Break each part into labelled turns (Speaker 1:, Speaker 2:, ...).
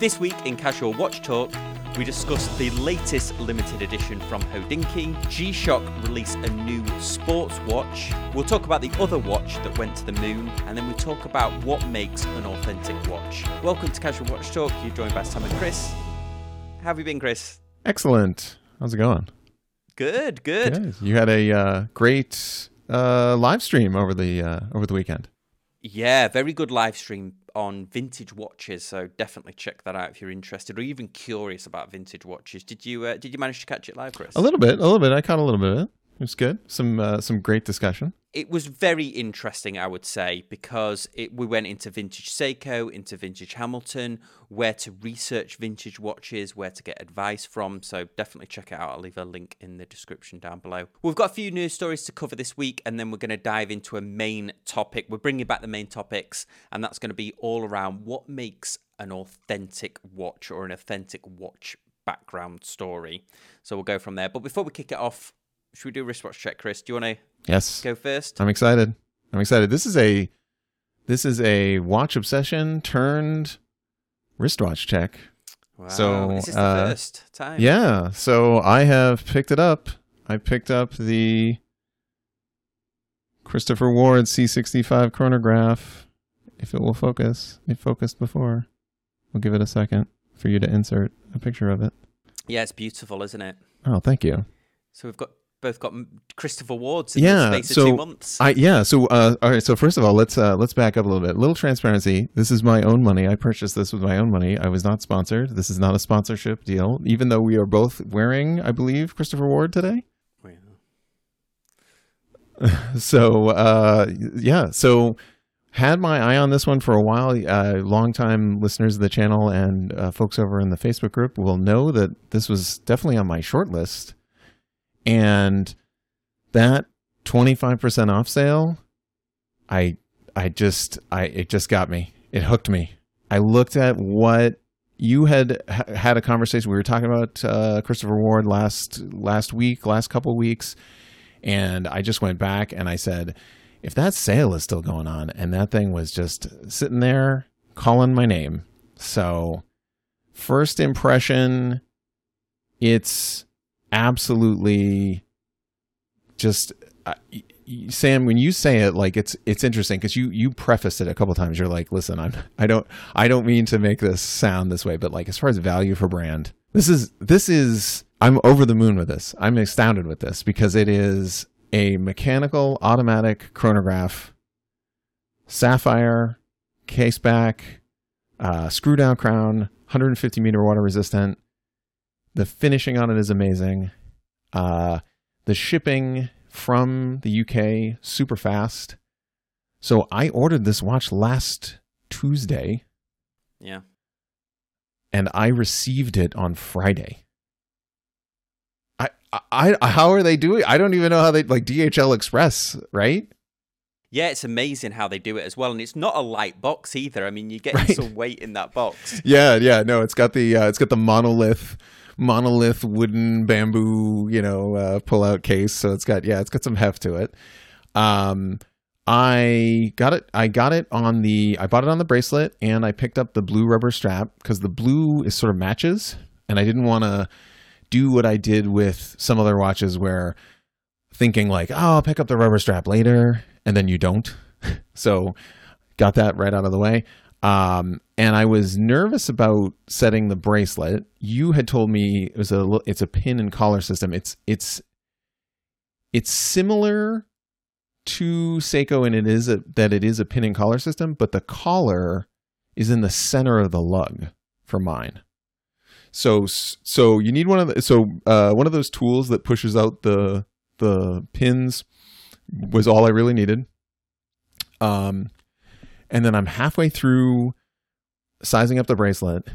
Speaker 1: This week in Casual Watch Talk, we discuss the latest limited edition from Hodinkee. G Shock release a new sports watch. We'll talk about the other watch that went to the moon, and then we'll talk about what makes an authentic watch. Welcome to Casual Watch Talk. You're joined by Sam and Chris. How have you been, Chris?
Speaker 2: Excellent. How's it going?
Speaker 1: Good, good.
Speaker 2: Good. You had a uh, great uh, live stream over the uh, over the weekend.
Speaker 1: Yeah, very good live stream on vintage watches. So definitely check that out if you're interested or even curious about vintage watches. Did you uh, did you manage to catch it live, Chris?
Speaker 2: A little bit, a little bit. I caught a little bit of it. It was good. Some uh, some great discussion.
Speaker 1: It was very interesting, I would say, because it, we went into vintage Seiko, into vintage Hamilton, where to research vintage watches, where to get advice from. So definitely check it out. I'll leave a link in the description down below. We've got a few news stories to cover this week, and then we're going to dive into a main topic. We're bringing back the main topics, and that's going to be all around what makes an authentic watch or an authentic watch background story. So we'll go from there. But before we kick it off, should we do a wristwatch check, Chris? Do you want to
Speaker 2: Yes.
Speaker 1: go first?
Speaker 2: I'm excited. I'm excited. This is a this is a watch obsession turned wristwatch check.
Speaker 1: Wow.
Speaker 2: So,
Speaker 1: this is the
Speaker 2: uh,
Speaker 1: first time.
Speaker 2: Yeah. So I have picked it up. I picked up the Christopher Ward C65 chronograph. If it will focus, it focused before. We'll give it a second for you to insert a picture of it.
Speaker 1: Yeah, it's beautiful, isn't it?
Speaker 2: Oh, thank you.
Speaker 1: So we've got both got Christopher Wards in
Speaker 2: Yeah,
Speaker 1: the space
Speaker 2: so
Speaker 1: of two months.
Speaker 2: I yeah. So uh, all right. So first of all, let's uh, let's back up a little bit. little transparency. This is my own money. I purchased this with my own money. I was not sponsored. This is not a sponsorship deal. Even though we are both wearing, I believe, Christopher Ward today. so uh, yeah. So had my eye on this one for a while. Uh, longtime listeners of the channel and uh, folks over in the Facebook group will know that this was definitely on my short list. And that 25% off sale, I I just I it just got me. It hooked me. I looked at what you had had a conversation. We were talking about uh, Christopher Ward last last week, last couple weeks, and I just went back and I said, if that sale is still going on, and that thing was just sitting there calling my name. So, first impression, it's absolutely just uh, Sam when you say it like it's it's interesting because you you prefaced it a couple times. You're like listen I'm I don't I don't mean to make this sound this way but like as far as value for brand this is this is I'm over the moon with this. I'm astounded with this because it is a mechanical automatic chronograph sapphire case back uh, screw down crown 150 meter water resistant the finishing on it is amazing. Uh, the shipping from the UK super fast. So I ordered this watch last Tuesday
Speaker 1: yeah.
Speaker 2: and I received it on Friday. I, I, I how are they doing? I don't even know how they like DHL Express, right?
Speaker 1: Yeah, it's amazing how they do it as well, and it's not a light box either. I mean, you get
Speaker 2: Right.
Speaker 1: some weight in that box.
Speaker 2: Yeah, yeah, no, it's got the uh, it's got the monolith monolith wooden bamboo, you know, uh, pull out case. So it's got yeah, it's got some heft to it. Um I got it I got it on the I bought it on the bracelet and I picked up the blue rubber strap because the blue is sort of matches and I didn't want to do what I did with some other watches where thinking like, "Oh, I'll pick up the rubber strap later," and then you don't. so, got that right out of the way. Um, and I was nervous about setting the bracelet. You had told me it was a it's a pin and collar system. It's it's it's similar to Seiko, and it is a, that it is a pin and collar system, but the collar is in the center of the lug for mine. So so you need one of the so uh, one of those tools that pushes out the the pins was all I really needed. Um, and then I'm halfway through sizing up the bracelet,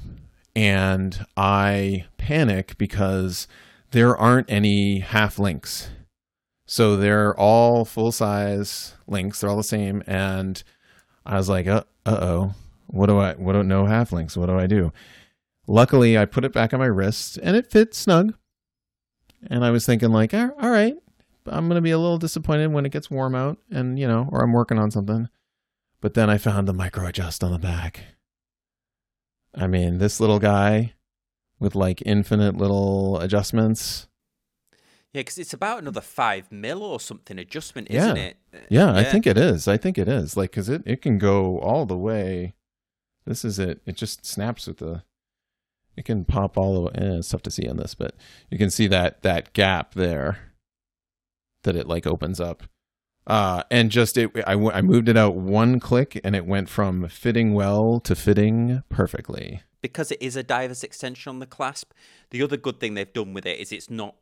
Speaker 2: and I panic because there aren't any half links. So they're all full size links. They're all the same, and I was like, uh oh, what do I? What do no half links? What do I do? Luckily, I put it back on my wrist, and it fits snug. And I was thinking, like, all right, I'm gonna be a little disappointed when it gets warm out, and you know, or I'm working on something. But then I found the micro adjust on the back. I mean, this little guy with like infinite little adjustments.
Speaker 1: Yeah, because it's about another five mil or something adjustment, isn't
Speaker 2: Yeah.
Speaker 1: it?
Speaker 2: Yeah, I think it is. I think it is. Like, cause it, it can go all the way. This is it. It just snaps with the, it can pop all the way. Eh, it's tough to see on this, but you can see that, that gap there that it like opens up. Uh, and just it, I, I moved it out one click and it went from fitting well to fitting perfectly.
Speaker 1: because it is a diver's extension on the clasp. The other good thing they've done with it is it's not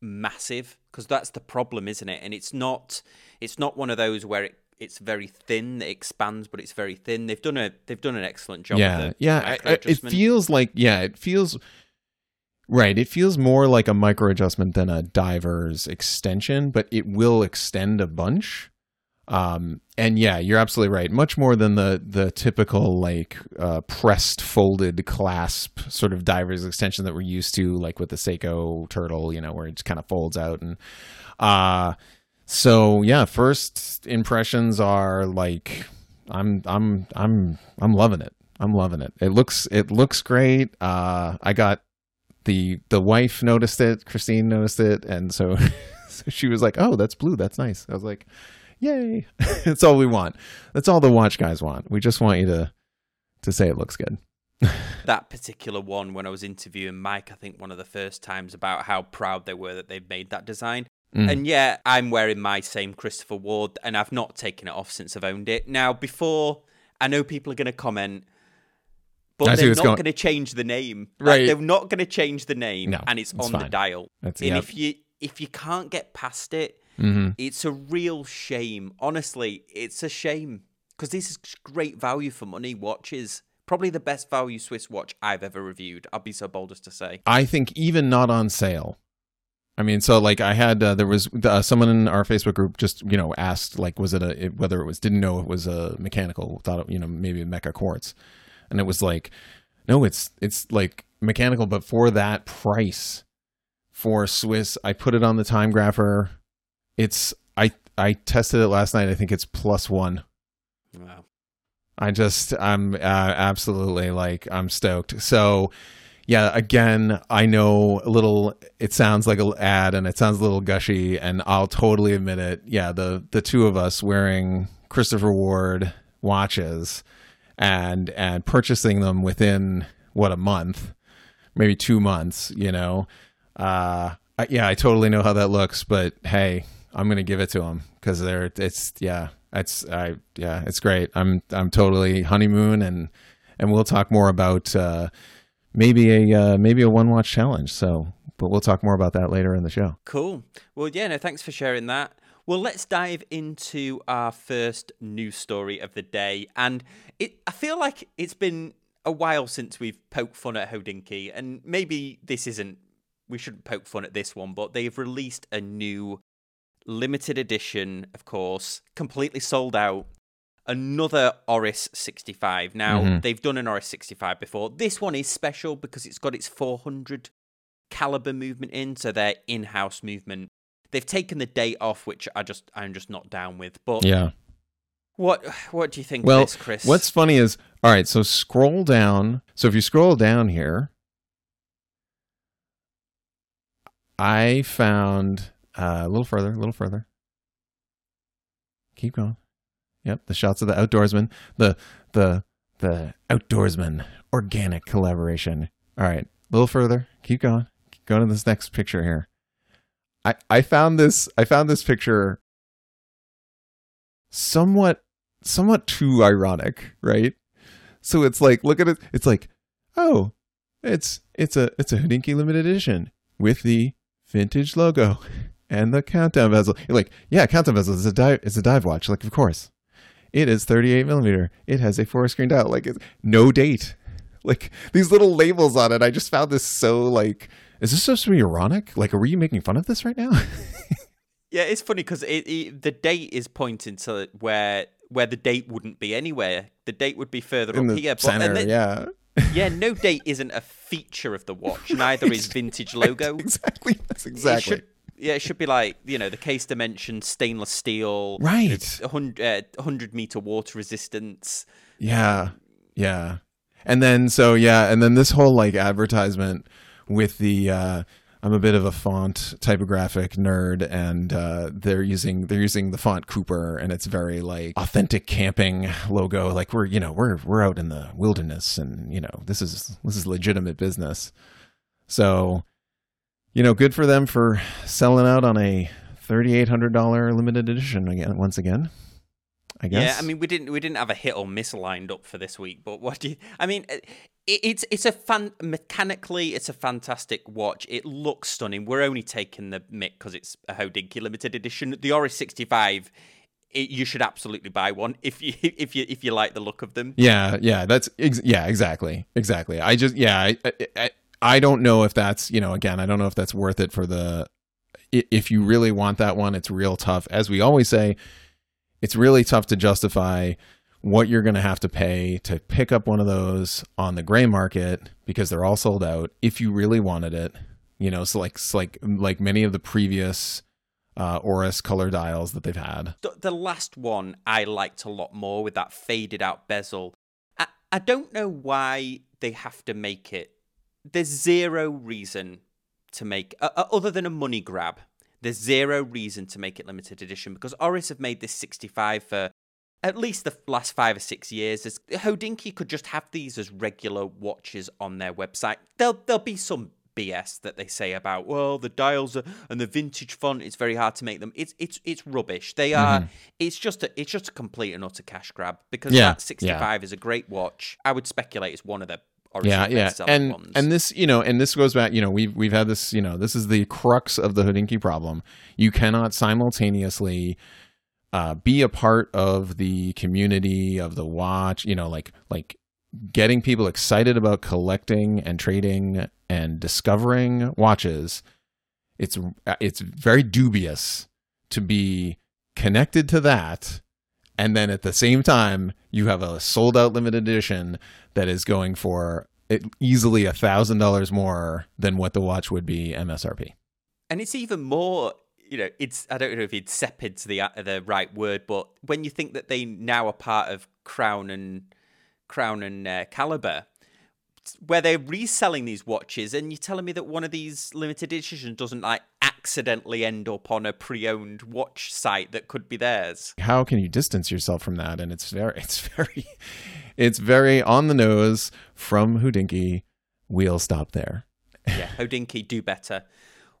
Speaker 1: massive because that's the problem, isn't it? And it's not it's not one of those where it, it's very thin, it expands, but it's very thin. They've done a they've done an excellent job.
Speaker 2: yeah, yeah. I- I- it feels like yeah, it feels right. It feels more like a micro adjustment than a diver's extension, but it will extend a bunch. Um, and yeah, you're absolutely right. Much more than the the typical like uh, pressed folded clasp sort of diver's extension that we're used to, like with the Seiko turtle, you know, where it just kind of folds out and uh so yeah, first impressions are like I'm I'm I'm I'm loving it. I'm loving it. It looks it looks great. Uh I got the the wife noticed it, Christine noticed it, and so, so she was like, "Oh, that's blue. That's nice." I was like, "Yay!" that's all we want. That's all the watch guys want. We just want you to to say it looks good.
Speaker 1: that particular one when I was interviewing Mike, I think one of the first times about how proud they were that they've made that design.
Speaker 2: Mm.
Speaker 1: And yeah, I'm wearing my same Christopher Ward, and I've not taken it off since I've owned it. Now, before I know people are going to comment, but they're not
Speaker 2: going-
Speaker 1: to change the name. Like,
Speaker 2: Right.
Speaker 1: they're not going to change the name,
Speaker 2: No,
Speaker 1: and it's,
Speaker 2: it's
Speaker 1: on the dial.
Speaker 2: That's
Speaker 1: and
Speaker 2: yep.
Speaker 1: if you if you can't get past it,
Speaker 2: hmm
Speaker 1: it's a real shame. Honestly, it's a shame because this is great value for money watches. Probably the best value Swiss watch I've ever reviewed. I'll be so bold as to say.
Speaker 2: I think even not on sale. I mean, so like I had uh, there was uh, someone in our Facebook group just you know asked like was it a it, whether it was didn't know it was a mechanical thought it, you know maybe a mecha quartz, and it was like no it's it's like mechanical but for that price for Swiss I put it on the time grapher, it's I I tested it last night I think it's plus one.
Speaker 1: Wow.
Speaker 2: I just I'm uh, absolutely like I'm stoked. So yeah, again, I know a little it sounds like an ad and it sounds a little gushy and I'll totally admit it. Yeah, the the two of us wearing Christopher Ward watches and and purchasing them within what a month, maybe 2 months, you know. Uh I- yeah, I totally know how that looks, but hey, I'm to give it to them cuz they're it's yeah, it's I yeah, it's great. I'm I'm totally honeymoon and and we'll talk more about uh maybe a uh, maybe a one watch challenge. So, but we'll talk more about that later in the show.
Speaker 1: Cool. Well, yeah, no, thanks for sharing that. Well, let's dive into our first news story of the day. And it I feel like it's been a while since we've poked fun at Hodinkee, and maybe this isn't we shouldn't poke fun at this one, but they've released a new limited edition, of course, completely sold out. Another Oris 65. Now,
Speaker 2: Mhm.
Speaker 1: they've done an Oris 65 before. This one is special because it's got its 400 caliber movement in, so their in-house movement. They've taken the date off, which I just I'm just not down with. But
Speaker 2: Yeah.
Speaker 1: What what do you think
Speaker 2: Well,
Speaker 1: this, Chris?
Speaker 2: What's funny is all right. So scroll down. So if you scroll down here, I found uh, a little further, a little further. Keep going. Yep, the shots of the outdoorsman, the the the outdoorsman organic collaboration. All right, a little further. Keep going. Keep going to this next picture here. I I found this I found this picture somewhat somewhat too ironic, right? So it's like look at it. It's like, oh, it's it's a it's a Hodinkee limited edition with the vintage logo and the countdown bezel. You're like, yeah, countdown bezel is a dive it's a dive watch. Like, of course, it is 38 millimeter. It has a four screen dial. Like, no date. Like these little labels on it. I just found this so like. Is this supposed to be ironic? Like, are we making fun of this right now?
Speaker 1: yeah, it's funny because it, it, the date is pointing to where where the date wouldn't be anywhere. The date would be further
Speaker 2: In
Speaker 1: up
Speaker 2: the
Speaker 1: here. But,
Speaker 2: center,
Speaker 1: then-
Speaker 2: yeah.
Speaker 1: yeah, no date isn't a feature of the watch. Neither is vintage logo.
Speaker 2: exactly. That's
Speaker 1: It
Speaker 2: exactly.
Speaker 1: should, yeah, it should be like you know the case dimension, stainless steel,
Speaker 2: Right.
Speaker 1: hundred uh, hundred meter water resistance.
Speaker 2: Yeah. Yeah. And then so yeah, and then this whole like advertisement with the uh I'm a bit of a font typographic nerd, and uh, they're using they're using the font Cooper, and it's very like authentic camping logo. Like we're you know we're we're out in the wilderness, and you know this is this is legitimate business. So, you know, good for them for selling out on a thirty eight hundred dollar limited edition again. Once again, I guess.
Speaker 1: Yeah, I mean, we didn't we didn't have a hit or miss lined up for this week, but what do you? I mean, it's it's a fan mechanically, it's a fantastic watch. It looks stunning. We're only taking the mic because it's a Hodinkee limited edition. The Oris sixty five. you should absolutely buy one if you if you if you like the look of them.
Speaker 2: Yeah, yeah, that's ex- yeah, exactly, exactly. I just yeah, I, I I don't know if that's you know again, I don't know if that's worth it for the if you really want that one. It's real tough, as we always say it's really tough to justify what you're going to have to pay to pick up one of those on the gray market because they're all sold out if you really wanted it you know so like like like many of the previous uh, Oris color dials that they've had.
Speaker 1: The, the, last one I liked a lot more with that faded out bezel. I, I don't know why they have to make it. There's zero reason to make, uh, other than a money grab, there's zero reason to make it limited edition because Oris have made this 65 for at least the last five or six years. As Hodinkee could just have these as regular watches on their website. There'll there'll be some BS that they say about well the dials are, and the vintage font. It's very hard to make them. It's it's it's rubbish. They are. Mm-hmm. It's just a it's just a complete and utter cash grab because yeah, that 65 yeah. is a great watch. I would speculate it's one of the
Speaker 2: yeah, yeah, and ones. and this, you know, and this goes back. You know, we've we've had this. You know, this is the crux of the Hodinkee problem. You cannot simultaneously uh, be a part of the community of the watch. You know, like like getting people excited about collecting and trading and discovering watches. It's it's very dubious to be connected to that and then at the same time you have a sold out limited edition that is going for easily a thousand dollars more than what the watch would be MSRP.
Speaker 1: And it's even more, you know, it's I don't know if it's sepid's the uh, the right word, but when you think that they now are part of Crown and Crown and uh, Caliber, where they're reselling these watches, and you're telling me that one of these limited editions doesn't like accidentally end up on a pre-owned watch site that could be theirs.
Speaker 2: How can you distance yourself from that? And it's very, it's very, it's very on the nose from Hodinkee. We'll stop there.
Speaker 1: yeah, Hodinkee, do better.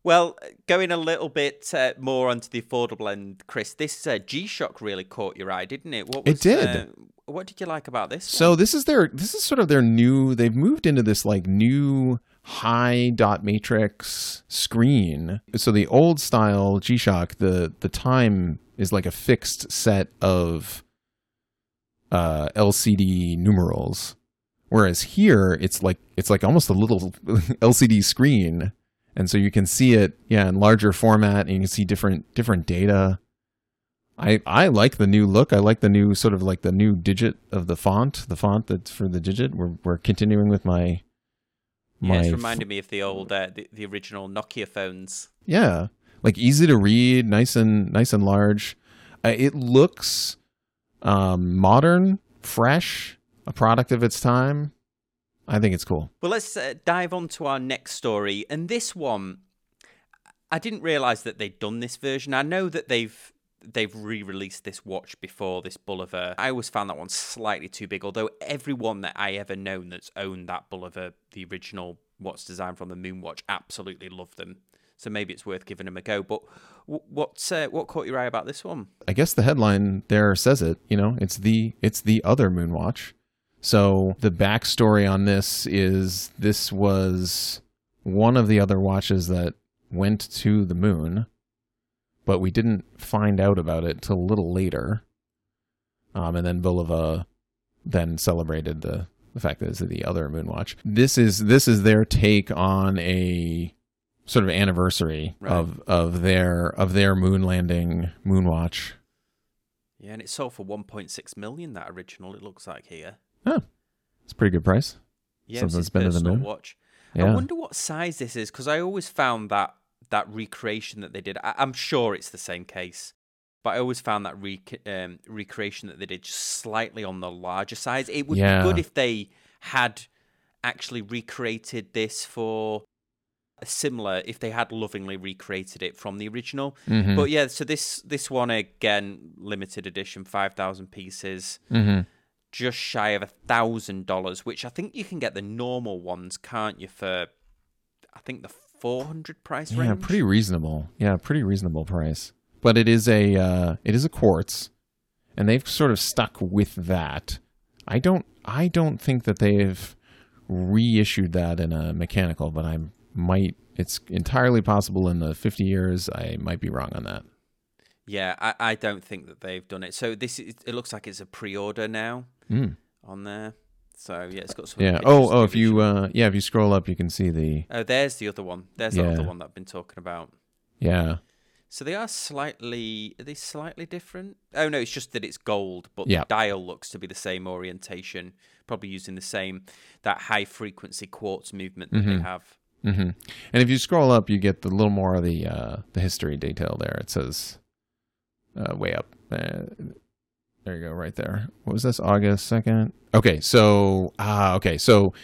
Speaker 1: Well, going a little bit uh, more onto the affordable end, Chris, this uh, G Shock really caught your eye, didn't it?
Speaker 2: What was, it did. Uh,
Speaker 1: what did you like about this?
Speaker 2: So
Speaker 1: one?
Speaker 2: this is their this is sort of their new. They've moved into this like new high dot matrix screen. So the old style G Shock, the the time is like a fixed set of uh, LCD numerals, whereas here it's like it's like almost a little LCD screen and so you can see it yeah in larger format and you can see different different data. I i like the new look. I like the new sort of like the new digit of the font the font that's for the digit. We're, we're continuing with my
Speaker 1: my yeah, it's reminded f- me of the old uh, the, the original nokia phones.
Speaker 2: Yeah. Like easy to read nice and nice and large. Uh, it looks um modern fresh a product of its time I think it's cool.
Speaker 1: Well, let's uh, dive on to our next story. And this one, I didn't realize that they'd done this version. I know that they've they've re-released this watch before this Bulova. I always found that one slightly too big. Although everyone that I ever known that's owned that Bulova, the original watch designed from the Moonwatch, absolutely loved them. So maybe it's worth giving them a go. But what uh, what caught your eye about this one?
Speaker 2: I guess the headline there says it. You know, it's the it's the other Moonwatch. So the backstory on this is this was one of the other watches that went to the moon, but we didn't find out about it till a little later. Um, and then Bulova then celebrated the the fact that it's the other moon watch. This is this is their take on a sort of anniversary right. of of their of their moon landing moon watch.
Speaker 1: Yeah, and it sold for 1.6 million. That original, it looks like here.
Speaker 2: Oh, it's a pretty good price.
Speaker 1: Yeah, Something that's been in. Watch. Yeah. I wonder what size this is because I always found that that recreation that they did. I, am sure it's the same case, but I always found that re- um, recreation that they did just slightly on the larger size. It would yeah. be good if they had actually recreated this for a similar if they had lovingly recreated it from the original.
Speaker 2: Mhm.
Speaker 1: But yeah, so this this one again limited edition, five thousand pieces,
Speaker 2: Mhm.
Speaker 1: Just shy of a thousand dollars, which I think you can get the normal ones, can't you? For I think the four hundred price range.
Speaker 2: Yeah, pretty reasonable. Yeah, pretty reasonable price. But it is a uh, it is a quartz, and they've sort of stuck with that. I don't I don't think that they've reissued that in a mechanical, but I might. It's entirely possible in the 50 years. I might be wrong on that.
Speaker 1: Yeah, I, I don't think that they've done it. So this is, it looks like it's a pre-order now
Speaker 2: Mm.
Speaker 1: on there. So yeah, it's got some.
Speaker 2: Yeah. Oh, oh. If you uh, yeah, if you scroll up, you can see the
Speaker 1: oh, there's the other one. There's the other one that I've been talking about.
Speaker 2: yeah.
Speaker 1: So they are slightly. Are they slightly different? Oh no, it's just that it's gold, but
Speaker 2: Yeah.
Speaker 1: the dial looks to be the same orientation. Probably using the same that high frequency quartz movement that they
Speaker 2: Mhm.
Speaker 1: have.
Speaker 2: hmm And if you scroll up, you get the little more of the uh, the history detail there. It says uh, way up. Uh, there you go, right there. What was this? August second. Okay, so ah, okay, so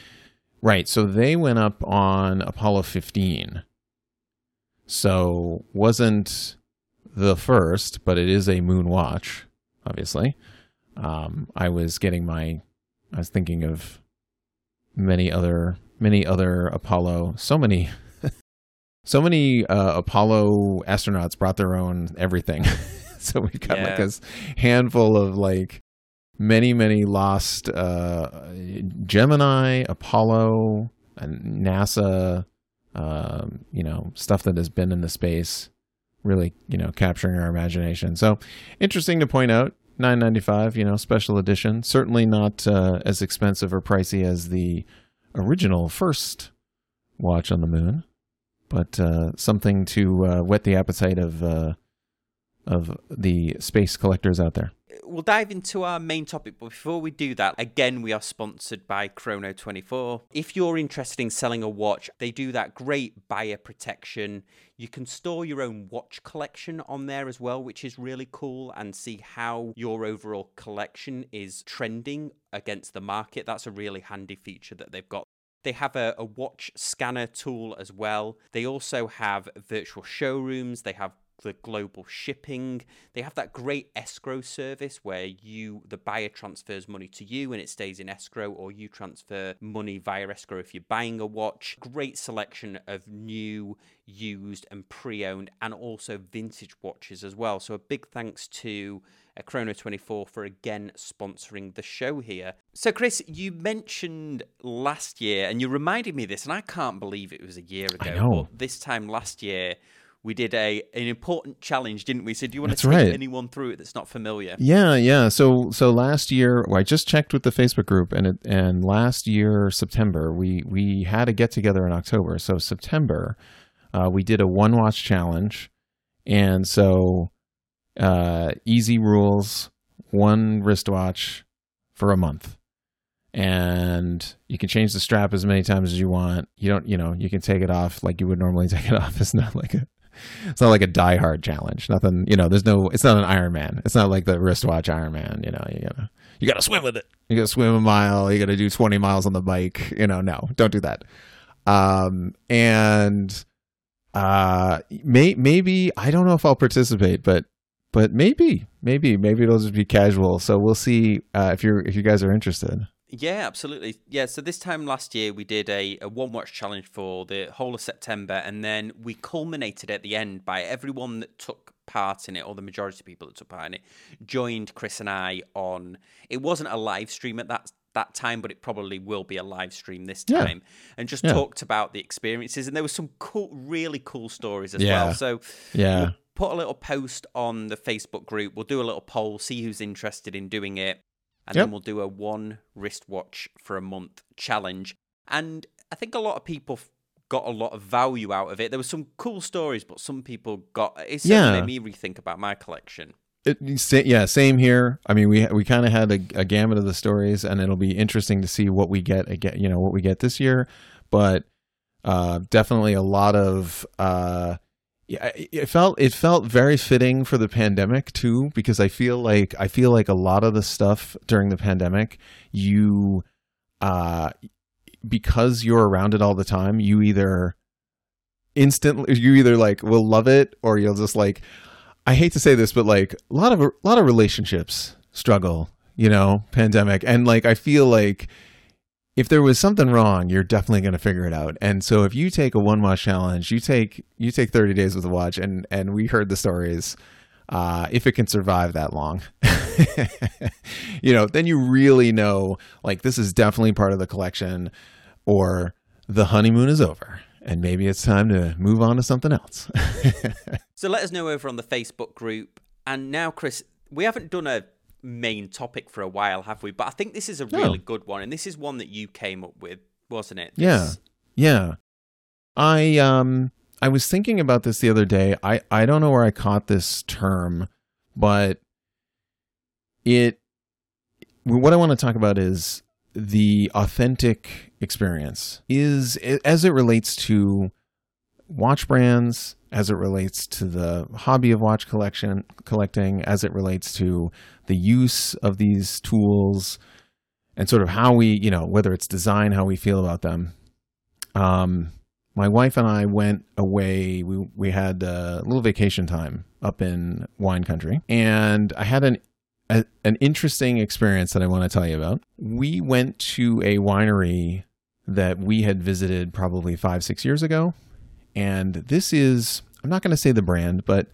Speaker 2: right, so they went up on Apollo fifteen. So wasn't the first, but it is a moon watch, obviously. Um, I was getting my, I was thinking of many other many other Apollo so many so many uh, Apollo astronauts brought their own everything so we've got like
Speaker 1: Yeah.
Speaker 2: this handful of like many many lost uh, Gemini Apollo and NASA um, you know stuff that has been in the space really you know capturing our imagination so interesting to point out 995 you know special edition certainly not uh, as expensive or pricey as the original first watch on the moon but uh, something to uh, whet the appetite of uh, of the space collectors out there
Speaker 1: We'll dive into our main topic, but before we do that, again, we are sponsored by Chrono24. If you're interested in selling a watch, they do that great buyer protection. You can store your own watch collection on there as well, which is really cool, and see how your overall collection is trending against the market. That's a really handy feature that they've got. They have a, a watch scanner tool as well. They also have virtual showrooms. They have the global shipping. They have that great escrow service where you the buyer transfers money to you and it stays in escrow or you transfer money via escrow if you're buying a watch. Great selection of new, used and pre-owned and also vintage watches as well. So a big thanks to uh, Chrono 24 for again sponsoring the show here. So, Chris, you mentioned last year, and you reminded me of this, and I can't believe it was a year ago. this time last year, we did a an important challenge, didn't we? So, do you want
Speaker 2: That's
Speaker 1: to take
Speaker 2: right.
Speaker 1: anyone through it that's not familiar?
Speaker 2: Yeah, yeah. So so last year, well, I just checked with the Facebook group, and it, and last year September we we had a get together in October. So September, uh, we did a one watch challenge, and so uh, easy rules, one wristwatch for a month, and you can change the strap as many times as you want. You don't, you know, you can take it off like you would normally take it off. It's not like a it's not like a die hard challenge. Nothing, you know, there's no it's not an Iron Man. It's not like the wristwatch Iron Man, you know, you gotta you gotta swim with it. You gotta swim a mile, you gotta do twenty miles on the bike. You know, no, don't do that. Um and uh may maybe I don't know if I'll participate, but but maybe, maybe, maybe it'll just be casual. So we'll see uh, if you're if you guys are interested.
Speaker 1: Yeah, absolutely. Yeah, so this time last year we did a, a one watch challenge for the whole of September, and then we culminated at the end by everyone that took part in it, or the majority of people that took part in it, joined Chris and I on. It wasn't a live stream at that that time, but it probably will be a live stream this
Speaker 2: Yeah.
Speaker 1: time, and just
Speaker 2: Yeah.
Speaker 1: talked about the experiences. And there were some cool, really cool stories as
Speaker 2: Yeah.
Speaker 1: well. So
Speaker 2: Yeah.
Speaker 1: We'll put a little post on the Facebook group. We'll do a little poll, see who's interested in doing it, and
Speaker 2: Yep.
Speaker 1: then we'll do a one wristwatch for a month challenge. And I think a lot of people got a lot of value out of it. There were some cool stories, but some people got it certainly
Speaker 2: Yeah.
Speaker 1: made me rethink about my collection.
Speaker 2: It, yeah, same here. I mean, we we kind of had a, a gamut of the stories, and it'll be interesting to see what we get again. You know, what we get this year, but uh, definitely a lot of. Uh, yeah, it felt it felt very fitting for the pandemic too, because I feel like I feel like a lot of the stuff during the pandemic, you uh, because you're around it all the time, you either instantly you either like will love it or you'll just like I hate to say this, but like a lot of a lot of relationships struggle, you know, pandemic, and like I feel like if there was something wrong, you're definitely going to figure it out. And so if you take a one watch challenge, you take you take 30 days with a watch, and and we heard the stories. Uh, if it can survive that long, you know, then you really know like this is definitely part of the collection, or the honeymoon is over and maybe it's time to move on to something else.
Speaker 1: so let us know over on the Facebook group. And now, Chris, we haven't done a main topic for a while, have we? But I think this is a really good one, and this is one that you came up with, wasn't it?
Speaker 2: This... Yeah, yeah. I um I was thinking about this the other day. I I don't know where I caught this term, but it what I want to talk about is the authentic experience is as it relates to watch brands as it relates to the hobby of watch collection collecting as it relates to the use of these tools and sort of how we you know whether it's design how we feel about them um my wife and I went away we we had a little vacation time up in wine country and I had an a, an interesting experience that I want to tell you about. We went to a winery that we had visited probably five, six years ago. And this is, I'm not going to say the brand, but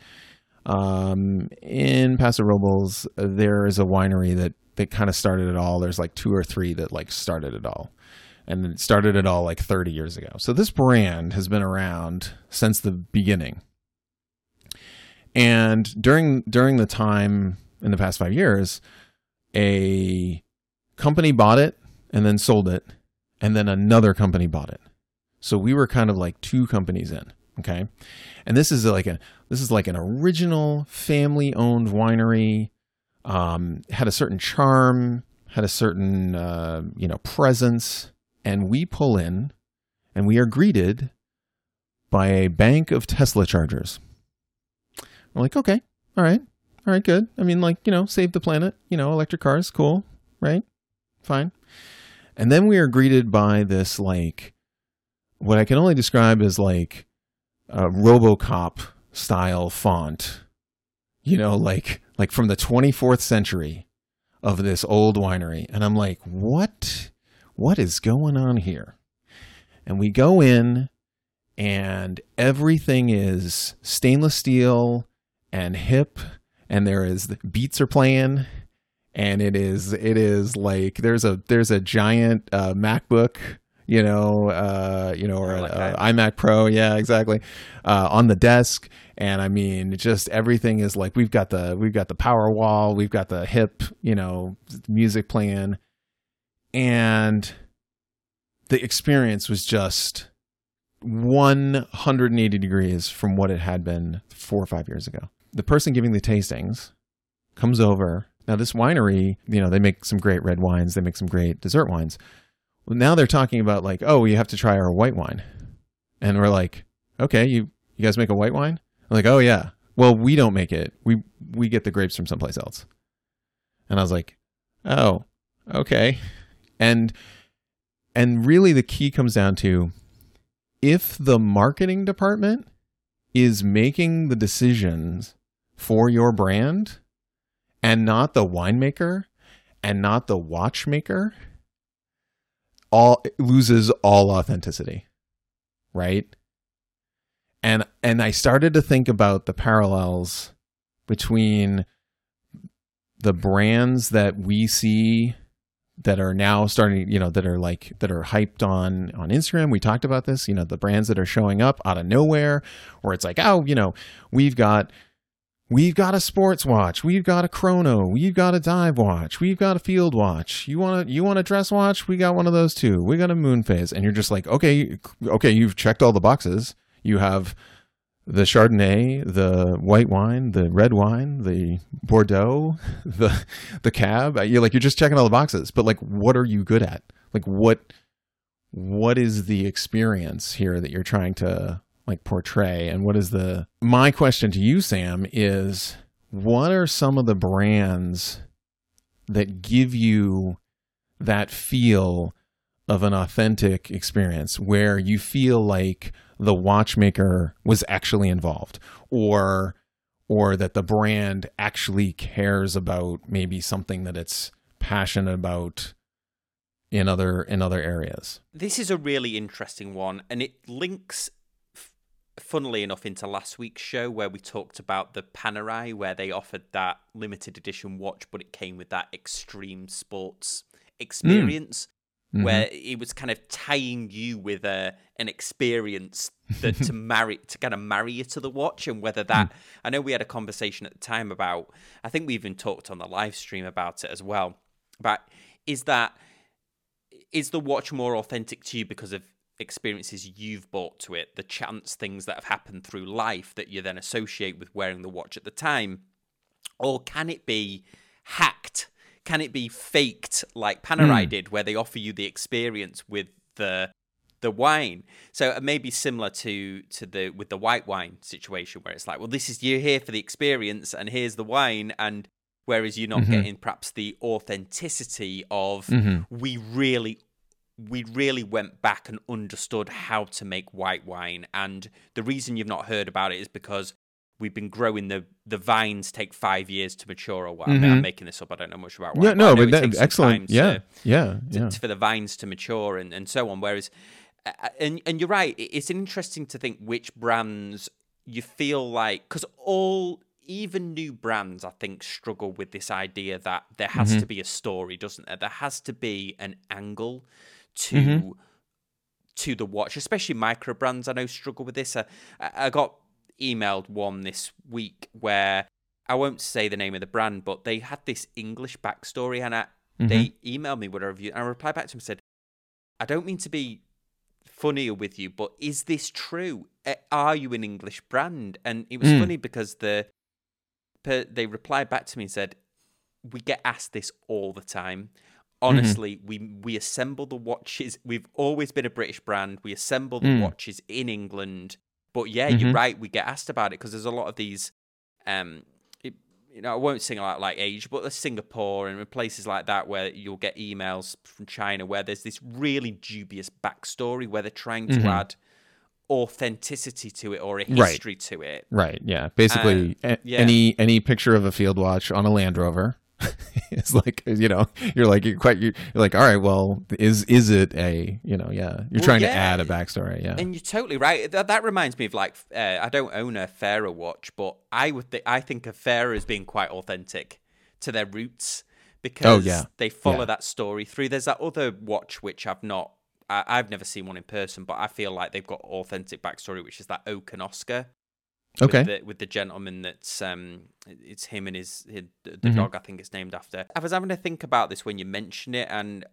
Speaker 2: um, in Paso Robles, there is a winery that, that kind of started it all. There's like two or three that like started it all. And it started it all like 30 years ago. So this brand has been around since the beginning. And during during the time in the past five years, a company bought it and then sold it, and then another company bought it. So we were kind of like two companies in. Okay. And this is like a this is like an original family owned winery. Um, had a certain charm, had a certain uh, you know presence, and we pull in, and we are greeted by a bank of Tesla chargers. We're like, okay, all right, all right, good. I mean, like, you know, save the planet, you know, electric cars, cool, right? Fine. And then we are greeted by this, like, what I can only describe as like a Robocop style font, you know, like, like from the 24th century of this old winery. And I'm like, what, what is going on here? And we go in and everything is stainless steel and hip and there is the beats are playing and it is it is like there's a there's a giant uh, MacBook you know uh, you know or like a, a iMac Pro. Yeah exactly. Uh, on the desk. And I mean just everything is like we've got the we've got the power wall. We've got the hip you know music playing. And the experience was just 180 degrees from what it had been four or five years ago. The person giving the tastings comes over. Now, this winery, you know, they make some great red wines, they make some great dessert wines. Now they're talking about like, oh, you have to try our white wine, and we're like, okay, you you guys make a white wine? I'm like, oh yeah. Well, we don't make it. We we get the grapes from someplace else. And I was like, oh, okay. And and really the key comes down to if the marketing department is making the decisions for your brand and not the winemaker and not the watchmaker all loses all authenticity right and and i started to think about the parallels between the brands that we see that are now starting, you know, that are like that are hyped on on Instagram. We talked about this, you know, the brands that are showing up out of nowhere, where it's like, oh, you know, we've got we've got a sports watch, we've got a chrono, we've got a dive watch, we've got a field watch. You want you want a dress watch? We got one of those too. We got a moon phase, and you're just like, okay, okay, you've checked all the boxes. You have the Chardonnay, the white wine, the red wine, the Bordeaux, the the cab. You're like you're just checking all the boxes, but like what are you good at? Like what what is the experience here that you're trying to like portray and what is the my question to you Sam is what are some of the brands that give you that feel of an authentic experience where you feel like the watchmaker was actually involved or or that the brand actually cares about maybe something that it's passionate about in other in other areas.
Speaker 1: This is a really interesting one and it links funnily enough into last week's show where we talked about the Panerai where they offered that limited edition watch but it came with that extreme sports experience mm. where it was kind of tying you with a an experience that to marry to kind of marry you to the watch and whether that mm. I know we had a conversation at the time about I think we even talked on the live stream about it as well but is that is the watch more authentic to you because of experiences you've brought to it, the chance things that have happened through life that you then associate with wearing the watch at the time? Or can it be hacked? Can it be faked like Panerai mm. did, where they offer you the experience with the the wine? So it may be similar to to the with the white wine situation, where it's like, well, this is you're here for the experience, and here's the wine, and whereas you're not mm-hmm. getting perhaps the authenticity of mm-hmm. we really we really went back and understood how to make white wine. And the reason you've not heard about it is because we've been growing the the vines take five years to mature or what. Mm-hmm. I am making this up. I don't know much about. Wine,
Speaker 2: yeah, no, but, but that, excellent. Yeah,
Speaker 1: to,
Speaker 2: yeah,
Speaker 1: yeah. To, for the vines to mature and, and so on. Whereas, and and you're right. It's interesting to think which brands you feel like because all even new brands, I think, struggle with this idea that there has mm-hmm. to be a story, doesn't there? There has to be an angle to mm-hmm. to the watch, especially micro brands. I know struggle with this. I, I got emailed one this week where I won't say the name of the brand, but they had this English backstory, and I, mm-hmm. they emailed me with a review, and I replied back to them and said, "I don't mean to be funnier with you, but is this true? Are you an English brand?" And it was mm. funny because the they replied back to me and said, "We get asked this all the time. Mm-hmm. honestly, mm-hmm. we we assemble the watches. We've always been a British brand. We assemble the mm. watches in England. But yeah, mm-hmm. you're right. We get asked about it because there's a lot of these. Um, it, you know, I won't sing out like age, but there's Singapore and places like that where you'll get emails from China where there's this really dubious backstory where they're trying to mm-hmm. add authenticity to it or a history
Speaker 2: right.
Speaker 1: to it.
Speaker 2: Right. Yeah. Basically, a- yeah. any any picture of a field watch on a Land Rover it's like you know you're like you're quite you're like all right well is is it a you know yeah you're well, trying yeah. to add a backstory yeah
Speaker 1: and you're totally right that, that reminds me of like uh, I don't own a Farer watch but I would th- I think of Farer as being quite authentic to their roots because oh, yeah. they follow yeah. that story through there's that other watch which I've not I, I've never seen one in person but I feel like they've got authentic backstory which is that Oak and Oscar
Speaker 2: Okay.
Speaker 1: With the, with the gentleman that's um, it's him and his, his the mm-hmm. dog I think it's named after. I was having to think about this when you mention it, and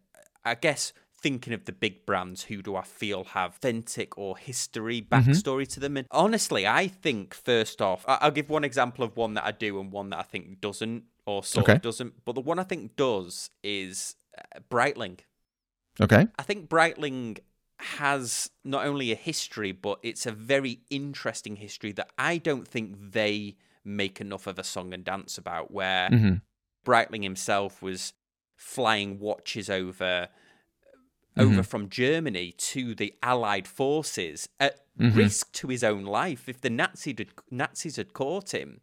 Speaker 1: I guess thinking of the big brands, who do I feel have authentic or history mm-hmm. backstory mm-hmm. to them? And honestly, I think first off, I'll give one example of one that I do and one that I think doesn't, or sort okay. of doesn't. But the one I think does is uh, Breitling.
Speaker 2: Okay.
Speaker 1: I think Breitling has not only a history, but it's a very interesting history that I don't think they make enough of a song and dance about. Where mm-hmm. Breitling himself was flying watches over mm-hmm. over from Germany to the Allied forces at mm-hmm. risk to his own life. If the Nazi did, Nazis had caught him,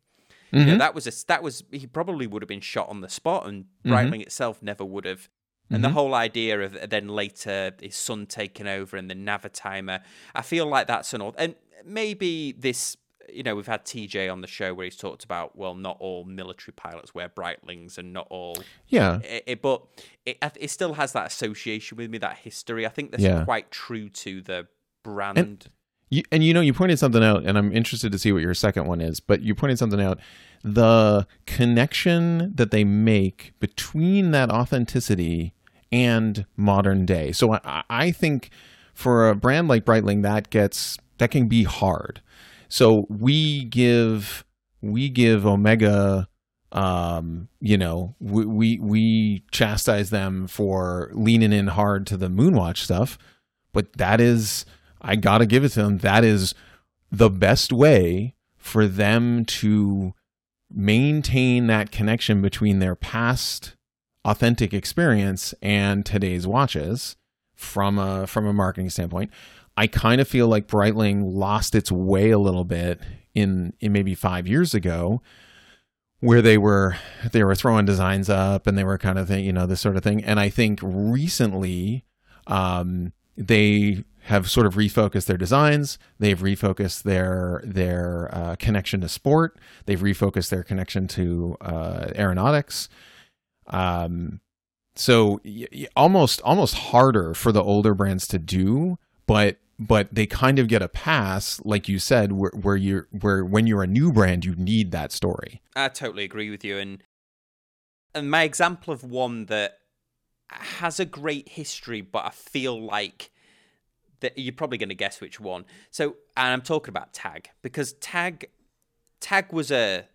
Speaker 1: you know, mm-hmm. that was a that was he probably would have been shot on the spot, and mm-hmm. Breitling itself never would have and mm-hmm. the whole idea of then later his son taking over and the Navitimer, I feel like that's an old. And maybe this, you know, we've had TJ on the show where he's talked about, well, not all military pilots wear Breitlings and not all.
Speaker 2: Yeah.
Speaker 1: It, it, but it, it still has that association with me, that history. I think that's yeah. quite true to the brand.
Speaker 2: And, you, and you know, you pointed something out, and I'm interested to see what your second one is, but you pointed something out the connection that they make between that authenticity and modern day. So I, I think for a brand like Breitling, that gets that can be hard. So we give we give Omega um, you know, we, we we chastise them for leaning in hard to the Moonwatch stuff, but that is I got to give it to them. That is the best way for them to maintain that connection between their past authentic experience and today's watches from a from a marketing standpoint. I kind of feel like Breitling lost its way a little bit in in maybe five years ago, where they were they were throwing designs up and they were kind of you know this sort of thing. And I think recently um, they have sort of refocused their designs. They've refocused their their uh, connection to sport. They've refocused their connection to uh, aeronautics. Um, so y- y- almost almost harder for the older brands to do, but but they kind of get a pass, like you said, where, where you're where when you're a new brand, you need that story.
Speaker 1: I totally agree with you, and and my example of one that has a great history, but I feel like that you're probably going to guess which one. So, and I'm talking about Tag because Tag Tag was a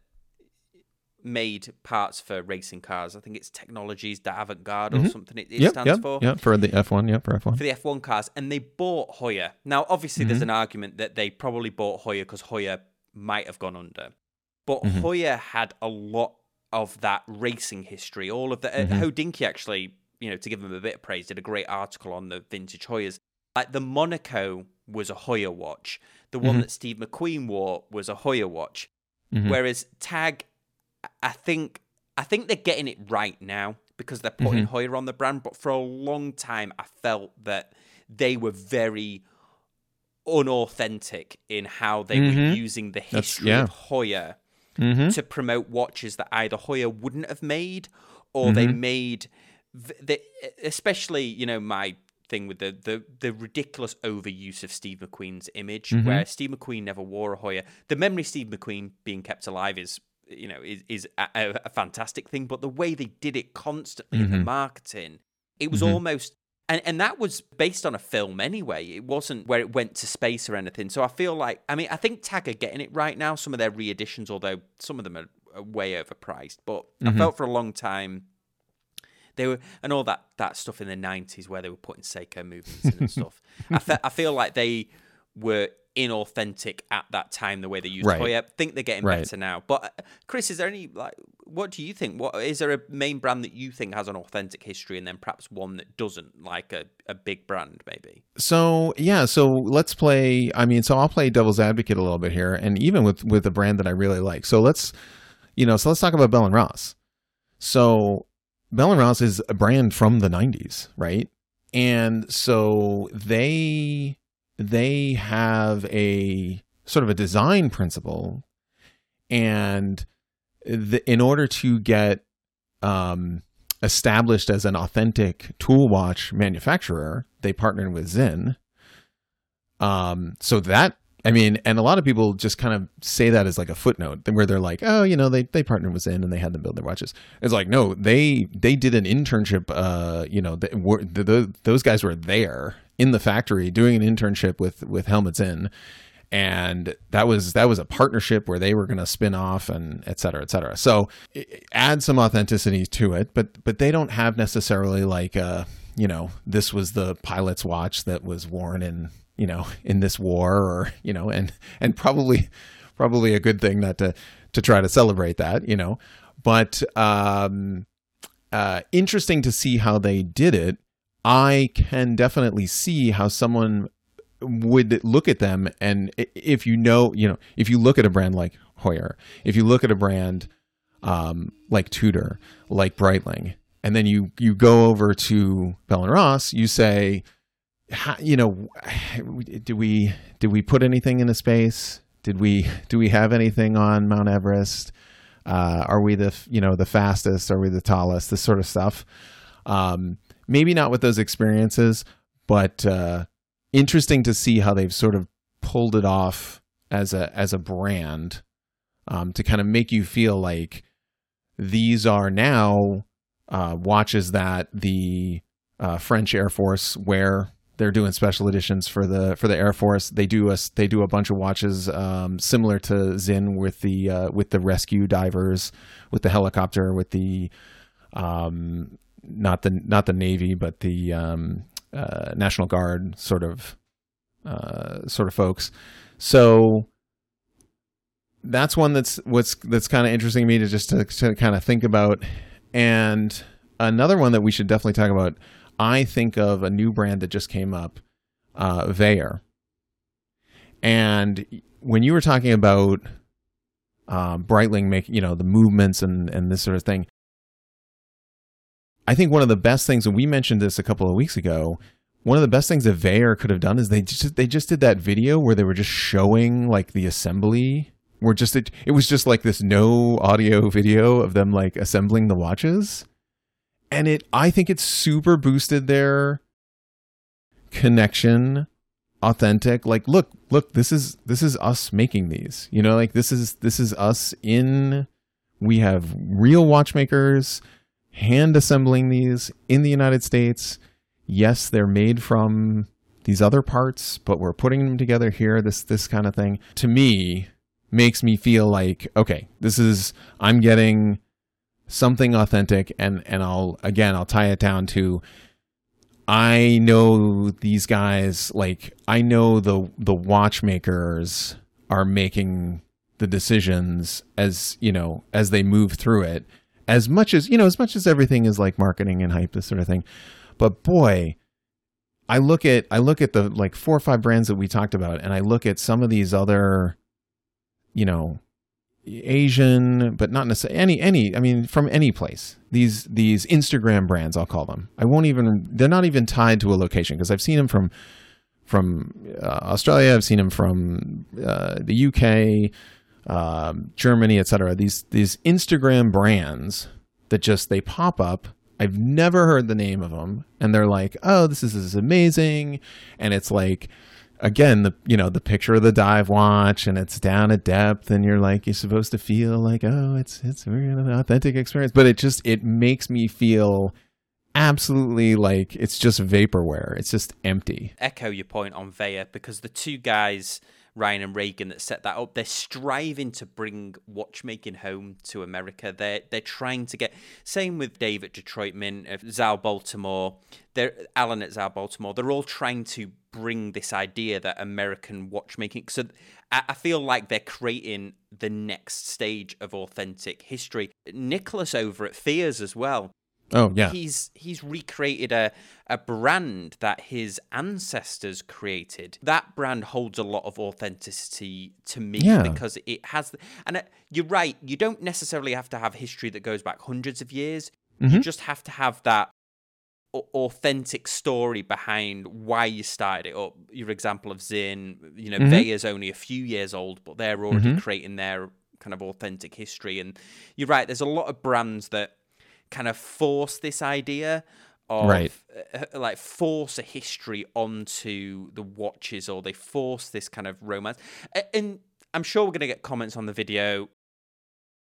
Speaker 1: made parts for racing cars. I think it's Technologies d'Avant Garde or something. It, it
Speaker 2: yep,
Speaker 1: stands
Speaker 2: yep,
Speaker 1: for
Speaker 2: yep, for the F1, yep, for F1.
Speaker 1: for the F1 cars, and they bought Heuer. Now, obviously, there's
Speaker 2: Mhm.
Speaker 1: an argument that they probably bought Heuer because Heuer might have gone under, but
Speaker 2: Mhm.
Speaker 1: Heuer had a lot of that racing history. All of the uh,
Speaker 2: Mhm.
Speaker 1: Hodinkee actually, you know, to give him a bit of praise, did a great article on the vintage Heuers. Like the Monaco was a Heuer watch. The one
Speaker 2: Mhm.
Speaker 1: that Steve McQueen wore was a Heuer watch.
Speaker 2: Mhm.
Speaker 1: Whereas Tag, I think, I think they're getting it right now because they're putting
Speaker 2: Mhm.
Speaker 1: Heuer on the brand. But for a long time, I felt that they were very unauthentic in how they were
Speaker 2: Mhm.
Speaker 1: using the history
Speaker 2: yeah.
Speaker 1: of Heuer
Speaker 2: Mhm.
Speaker 1: to promote watches that either Heuer wouldn't have made or they
Speaker 2: Mhm.
Speaker 1: made, especially you know my thing with the the the ridiculous overuse of Steve McQueen's image,
Speaker 2: Mhm.
Speaker 1: where Steve McQueen never wore a Heuer. The memory of Steve McQueen being kept alive is you know is is a, a, fantastic thing, but the way they did it constantly in the
Speaker 2: Mhm.
Speaker 1: marketing, it was
Speaker 2: Mhm.
Speaker 1: almost. And, and that was based on a film anyway. It wasn't where it went to space or anything. So I feel like, I mean, I think Tag are getting it right now. Some of their re-editions, although some of them are, are way overpriced. But I
Speaker 2: Mhm.
Speaker 1: felt for a long time they were, and all that that stuff in the nineties where they were putting Seiko movements in and stuff. I, fe- I feel like they were inauthentic at that time the way they used
Speaker 2: Right.
Speaker 1: Heuer. I think they're getting
Speaker 2: Right.
Speaker 1: better now. But uh, Chris, is there any like what do you think? What is there a main brand that you think has an authentic history and then perhaps one that doesn't, like a, a big brand maybe?
Speaker 2: So yeah, so let's play. I mean, so I'll play devil's advocate a little bit here, and even with with a brand that I really like. So let's, you know, so let's talk about Bell and Ross. So Bell and Ross is a brand from the '90s, right? And so they they have a sort of a design principle, and the, in order to get um, established as an authentic tool watch manufacturer, they partnered with Sinn. Um, so that I mean, and a lot of people just kind of say that as like a footnote, where they're like, oh, you know, they they partnered with Sinn and they had them build their watches. It's like, no, they they did an internship. Uh, you know, they were, the, the, those guys were there in the factory doing an internship with with Helmut Sinn and that was that was a partnership where they were going to spin off and et cetera, et cetera. So add some authenticity to it, but but they don't have necessarily like uh you know this was the pilot's watch that was worn in you know in this war or you know and and probably probably a good thing not to to try to celebrate that you know. But um uh interesting to see how they did it i can definitely see how someone would look at them and if you know you know if you look at a brand like Heuer if you look at a brand um, like Tudor like Breitling and then you you go over to Bell and Ross you say you know do we did we put anything in into space? Did we do we have anything on Mount Everest? Uh, are we the you know the fastest? Are we the tallest? This sort of stuff. Um, maybe not with those experiences but uh, interesting to see how they've sort of pulled it off as a as a brand um, to kind of make you feel like these are now uh, watches that the uh, French Air Force wear. They're doing special editions for the for the Air Force. They do a they do a bunch of watches um, similar to Sinn with the uh, with the rescue divers, with the helicopter, with the um, not the not the Navy, but the um, uh, National Guard sort of uh, sort of folks. So that's one that's what's that's kind of interesting to me to just to, to kind of think about. And another one that we should definitely talk about. I think of a new brand that just came up, uh, Vaer. And when you were talking about um, Breitling making, you know, the movements and, and this sort of thing, I think one of the best things, and we mentioned this a couple of weeks ago, one of the best things that Vaer could have done is they just they just did that video where they were just showing like the assembly. Where just it, it was just like this no audio video of them like assembling the watches, and it I think it super boosted their connection, authentic. Like, look, look, this is this is us making these. You know, like this is this is us in. We have real watchmakers hand assembling these in the United States. Yes, they're made from these other parts, but we're putting them together here. This this kind of thing to me makes me feel like okay, this is I'm getting something authentic, and and I'll again I'll tie it down to I know these guys like I know the the watchmakers are making the decisions as you know as they move through it as much as you know as much as everything is like marketing and hype this sort of thing. But boy i look at i look at the like four or five brands that we talked about and i look at some of these other you know asian but not necessarily any any i mean from any place. These these instagram brands i'll call them. I won't even they're not even tied to a location because i've seen them from from uh, australia i've seen them from uh, the uk um, Germany, etc. These these Instagram brands that just they pop up. I've never heard the name of them, and they're like, "Oh, this is, this is amazing," and it's like, again, the you know the picture of the dive watch, and it's down at depth, and you're like, you're supposed to feel like, oh, it's it's an authentic experience, but it just it makes me feel absolutely like it's just vaporware. It's just empty.
Speaker 1: Echo your point on Vaer because the two guys Ryan and Reagan that set that up. They're striving to bring watchmaking home to America. They're they're trying to get same with Dave at Detroit Mint, uh, Zal Baltimore, they're Alan at Zal Baltimore. They're all trying to bring this idea that American watchmaking. So I feel like they're creating the next stage of authentic history. Nicholas over at Fears as well.
Speaker 2: Oh yeah.
Speaker 1: He's he's recreated a a brand that his ancestors created. That brand holds a lot of authenticity to me yeah. because it has and it, you're right, you don't necessarily have to have history that goes back hundreds of years. Mm-hmm. You just have to have that authentic story behind why you started it up. Your example of Zin, you know, mm mm only a few years old, but they're already mm-hmm. creating their kind of authentic history. And you're right, there's a lot of brands that kind of force this idea of right. uh, like force a history onto the watches or they force this kind of romance. And i'm sure we're going to get comments on the video.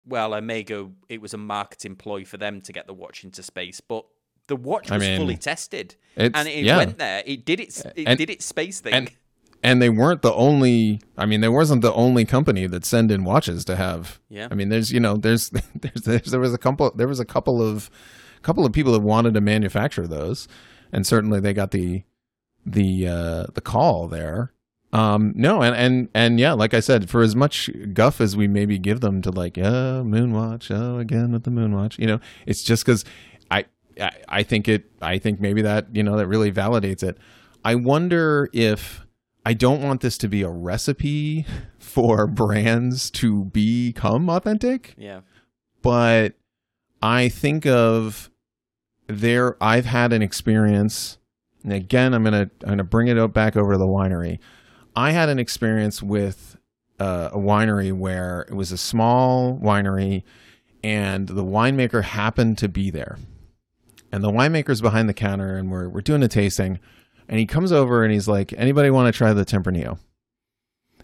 Speaker 1: Well i may go it was a marketing ploy for them to get the watch into space but the watch was I mean, fully tested. and it yeah. went there. It did its it and, did its space thing.
Speaker 2: and, and they weren't the only i mean there wasn't the only company that send in watches to have.
Speaker 1: Yeah.
Speaker 2: I mean there's you know there's there's, there's there was a couple there was a couple of couple of people that wanted to manufacture those. And certainly they got the the uh the call there. Um no and and and yeah like i said for as much guff as we maybe give them to like oh moonwatch oh again with the moonwatch you know it's just because I, I i think it i think maybe that you know that really validates it. I wonder if I don't want this to be a recipe for brands to become authentic.
Speaker 1: Yeah.
Speaker 2: But I think of there I've had an experience and again I'm going to I'm going to bring it up back over to the winery. I had an experience with uh, a winery where it was a small winery and the winemaker happened to be there. And the winemaker's behind the counter and we're we're doing a tasting and he comes over and he's like, "Anybody want to try the Tempranillo?"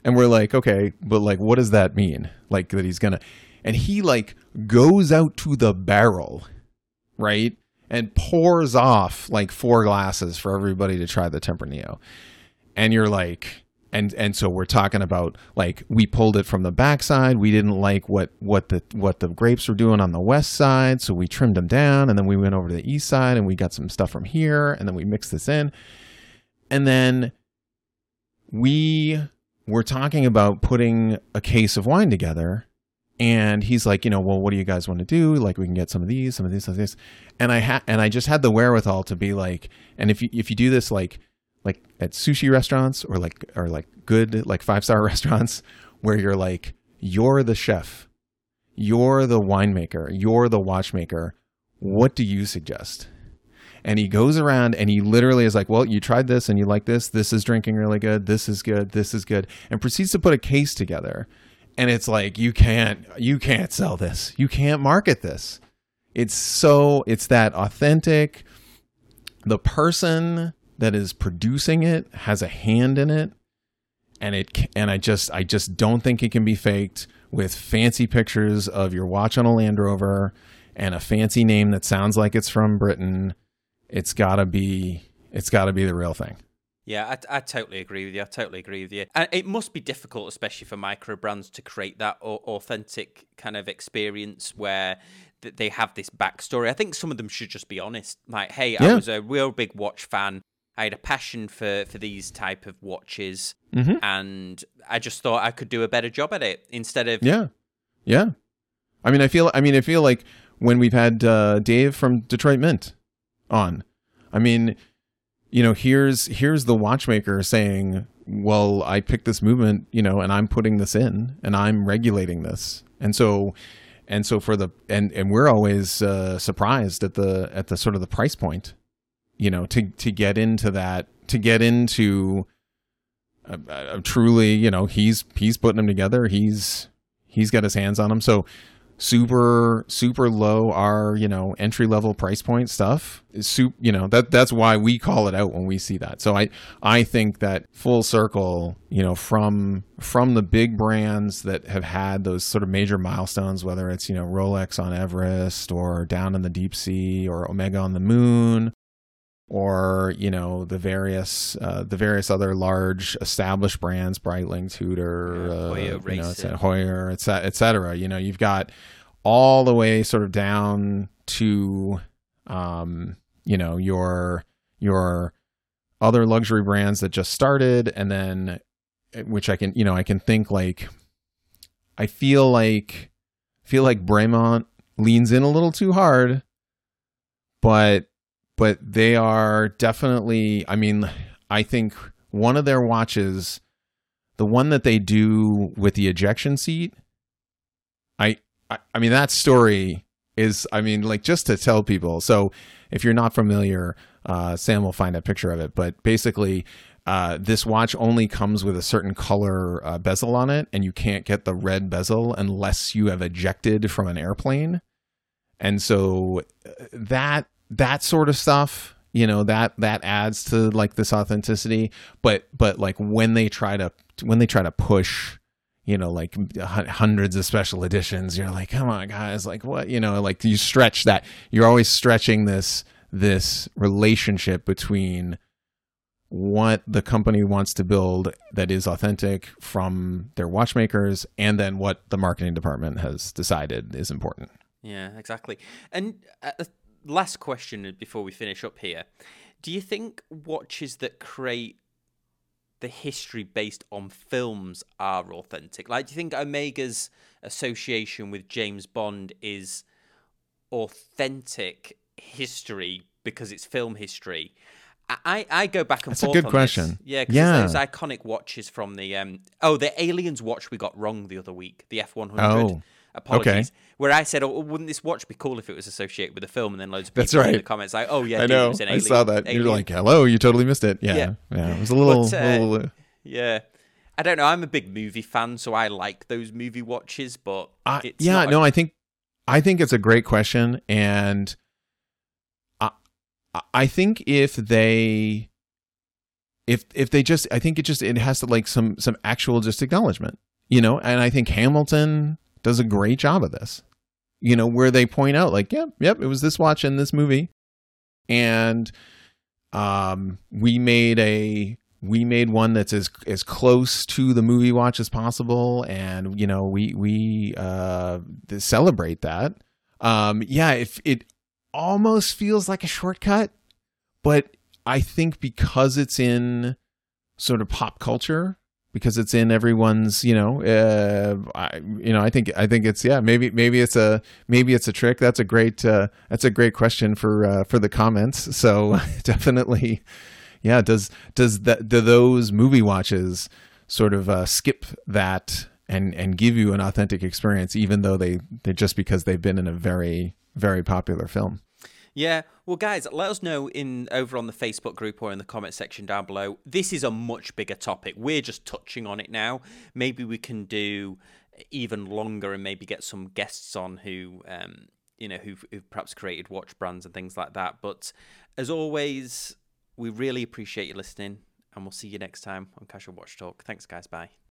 Speaker 2: And we're like, "Okay, but like, what does that mean? Like that he's gonna?" And he like goes out to the barrel, right, and pours off like four glasses for everybody to try the Tempranillo. And you're like, and and so we're talking about like we pulled it from the backside. We didn't like what what the what the grapes were doing on the west side, so we trimmed them down, and then we went over to the east side and we got some stuff from here, and then we mixed this in and then we were talking about putting a case of wine together. and he's like, you know, well, what do you guys want to do? Like, we can get some of these, some of these, some of this. And I had, and I just had the wherewithal to be like, and if you if you do this like like at sushi restaurants or like or like good like five star restaurants where you're like you're the chef, you're the winemaker, you're the watchmaker. What do you suggest? And he goes around and he literally is like, Well, you tried this and you like this. This is drinking really good. This is good. This is good. And proceeds to put a case together and it's like you can't you can't sell this you can't market this it's so it's that authentic the person that is producing it has a hand in it and it and i just i just don't think it can be faked with fancy pictures of your watch on a land rover and a fancy name that sounds like it's from britain it's got to be it's got to be the real thing
Speaker 1: yeah, I, I totally agree with you. I totally agree with you. And it must be difficult, especially for micro brands, to create that authentic kind of experience where they have this backstory. I think some of them should just be honest. Like, hey, yeah. I was a real big watch fan. I had a passion for for these type of watches, mm-hmm. and I just thought I could do a better job at it instead of
Speaker 2: yeah, yeah. I mean, I feel. I mean, I feel like when we've had uh, Dave from Detroit Mint on. I mean, you know, here's here's the watchmaker saying, "Well, I picked this movement, you know, and I'm putting this in, and I'm regulating this." And so, and so for the and and we're always uh, surprised at the at the sort of the price point, you know, to to get into that to get into uh, uh, truly, you know, he's he's putting them together. He's he's got his hands on them. So super super low our you know entry level price point stuff. Is soup you know that that's why we call it out when we see that. So i i think that full circle you know from from the big brands that have had those sort of major milestones whether it's you know rolex on everest or down in the deep sea or omega on the moon or you know the various uh, the various other large established brands, Breitling, Tudor, yeah, Heuer, uh, you know, et Heuer, et cetera. You know, you've got all the way sort of down to, um, you know, your your other luxury brands that just started, and then which I can, you know, I can think like, I feel like feel like Bremont leans in a little too hard, but but they are definitely i mean i think one of their watches the one that they do with the ejection seat i i, I mean that story is i mean like just to tell people so if you're not familiar uh, sam will find a picture of it but basically uh, this watch only comes with a certain color uh, bezel on it, and you can't get the red bezel unless you have ejected from an airplane. And so uh, that that sort of stuff you know that that adds to like this authenticity. But but like when they try to when they try to push you know like hundreds of special editions you're like come on guys like what? You know like you stretch that. You're always stretching this this relationship between what the company wants to build that is authentic from their watchmakers and then what the marketing department has decided is important.
Speaker 1: Yeah exactly. And uh, last question before we finish up here. Do you think watches that create the history based on films are authentic? Like, do you think Omega's association with James Bond is authentic history because it's film history? I, I go back and
Speaker 2: That's
Speaker 1: forth.
Speaker 2: That's a good question.
Speaker 1: This. Yeah, because yeah. there's iconic watches from the um oh the Aliens watch we got wrong the other week, the F one hundred. Apologies. Okay. Where I said, "Oh, wouldn't this watch be cool if it was associated with a film?" And then loads of people
Speaker 2: That's right. in
Speaker 1: the comments like, "Oh yeah,
Speaker 2: I know. I saw that. You're like, "Hello, you totally missed it." Yeah, yeah. yeah. It was a little, but, uh, little uh...
Speaker 1: yeah. I don't know. I'm a big movie fan, so I like those movie watches. But
Speaker 2: uh, yeah, no, I think I think it's a great question, and I I think if they if if they just I think it just it has to like some some actual just acknowledgement, you know. And I think Hamilton does a great job of this. You know, where they point out like, yep, yep, it was this watch in this movie. And um we made a we made one that's as as close to the movie watch as possible. And you know we we uh celebrate that. Um yeah if it almost feels like a shortcut but i think because it's in sort of pop culture because it's in everyone's you know uh, I, you know I think I think it's yeah maybe maybe it's a maybe it's a trick. That's a great uh, that's a great question for uh, for the comments. So definitely yeah does does that do those movie watches sort of uh, skip that and and give you an authentic experience even though they they just because they've been in a very very popular film
Speaker 1: yeah. Well, guys, let us know in over on the Facebook group or in the comment section down below. This is a much bigger topic. We're just touching on it now. Maybe we can do even longer and maybe get some guests on who, um, you know, who've, who've perhaps created watch brands and things like that. But as always, we really appreciate you listening, and we'll see you next time on Casual Watch Talk. Thanks, guys. Bye.